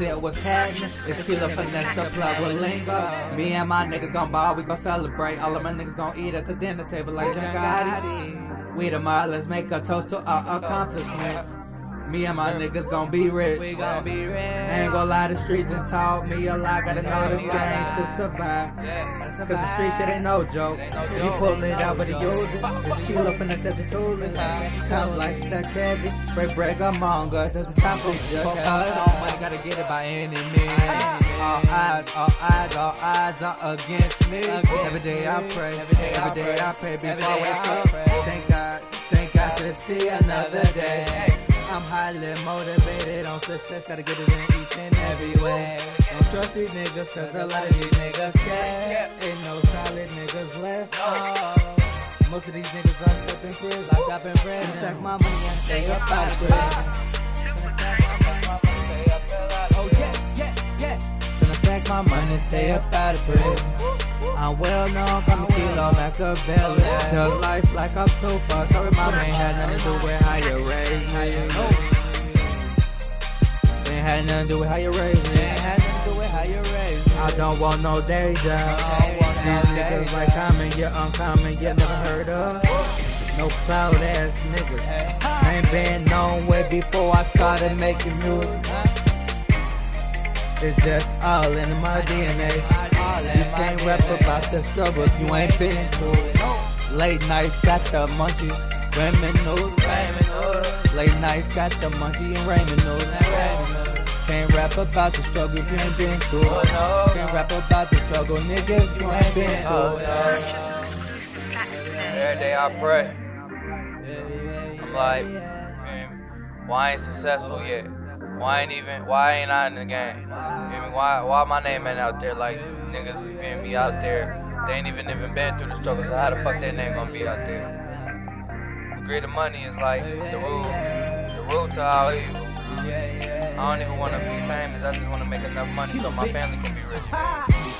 said what's happening. It's Keelow Finesse the plug with Lingo. Me and my niggas gon' ball, we gon' celebrate. All of my niggas gon' eat at the dinner table like Gotti. We the let's make a toast to our accomplishments. Me and my niggas gon' be rich. We gon' be rich. Ain't gon' lie, the streets and taught me a lot. Gotta know the game to survive. Cause the street shit ain't no joke. He pull it out, but he use it. It's kilo finna set your tooling. Top like stuck heavy. Break break among us at the top of just us. Gotta get it by any means. All eyes, all eyes, all eyes are against me. Every day I pray, every day I pray before I wake up. Thank God, thank God to see another day. I'm highly motivated on success, gotta get it in each and every way. Don't trust these niggas, cause a lot of these niggas scared. Ain't no solid niggas left. Most of these niggas locked up in prison. Locked up in prison. Stack my money and stay up out of prison. My money, stay up out of prison. I'm well known, call me Keelow Machiavelli. Thug life like I'm Tupac. Sorry, mama ain't had nothing to do with how you raised me. Ain't had nothing to do with how you raised me. Ain't had nothing to do with how you raised me. I don't want no day job. These niggas like common, yeah, uncommon, yeah, never heard of. No cloud ass niggas. Ain't been known way before I started making music. It's just all in my DNA. You can't rap about the struggle if you ain't been through it. Late nights got the munchies, ramen noodles. Late nights got the monkey and ramen noodles. Can't rap about the struggle if you ain't been through it. Can't rap about the struggle, nigga, if you ain't been through it. Every day I pray. I'm like, man, why ain't successful yet? Why ain't even? Why ain't I in the game? Why? Why my name ain't out there like niggas? Feel me? Out there, they ain't even even been through the struggle. So how the fuck their name gonna be out there? The greed of money is like the root, the root to all evil. I don't even want to be famous. I just want to make enough money so my family can be rich.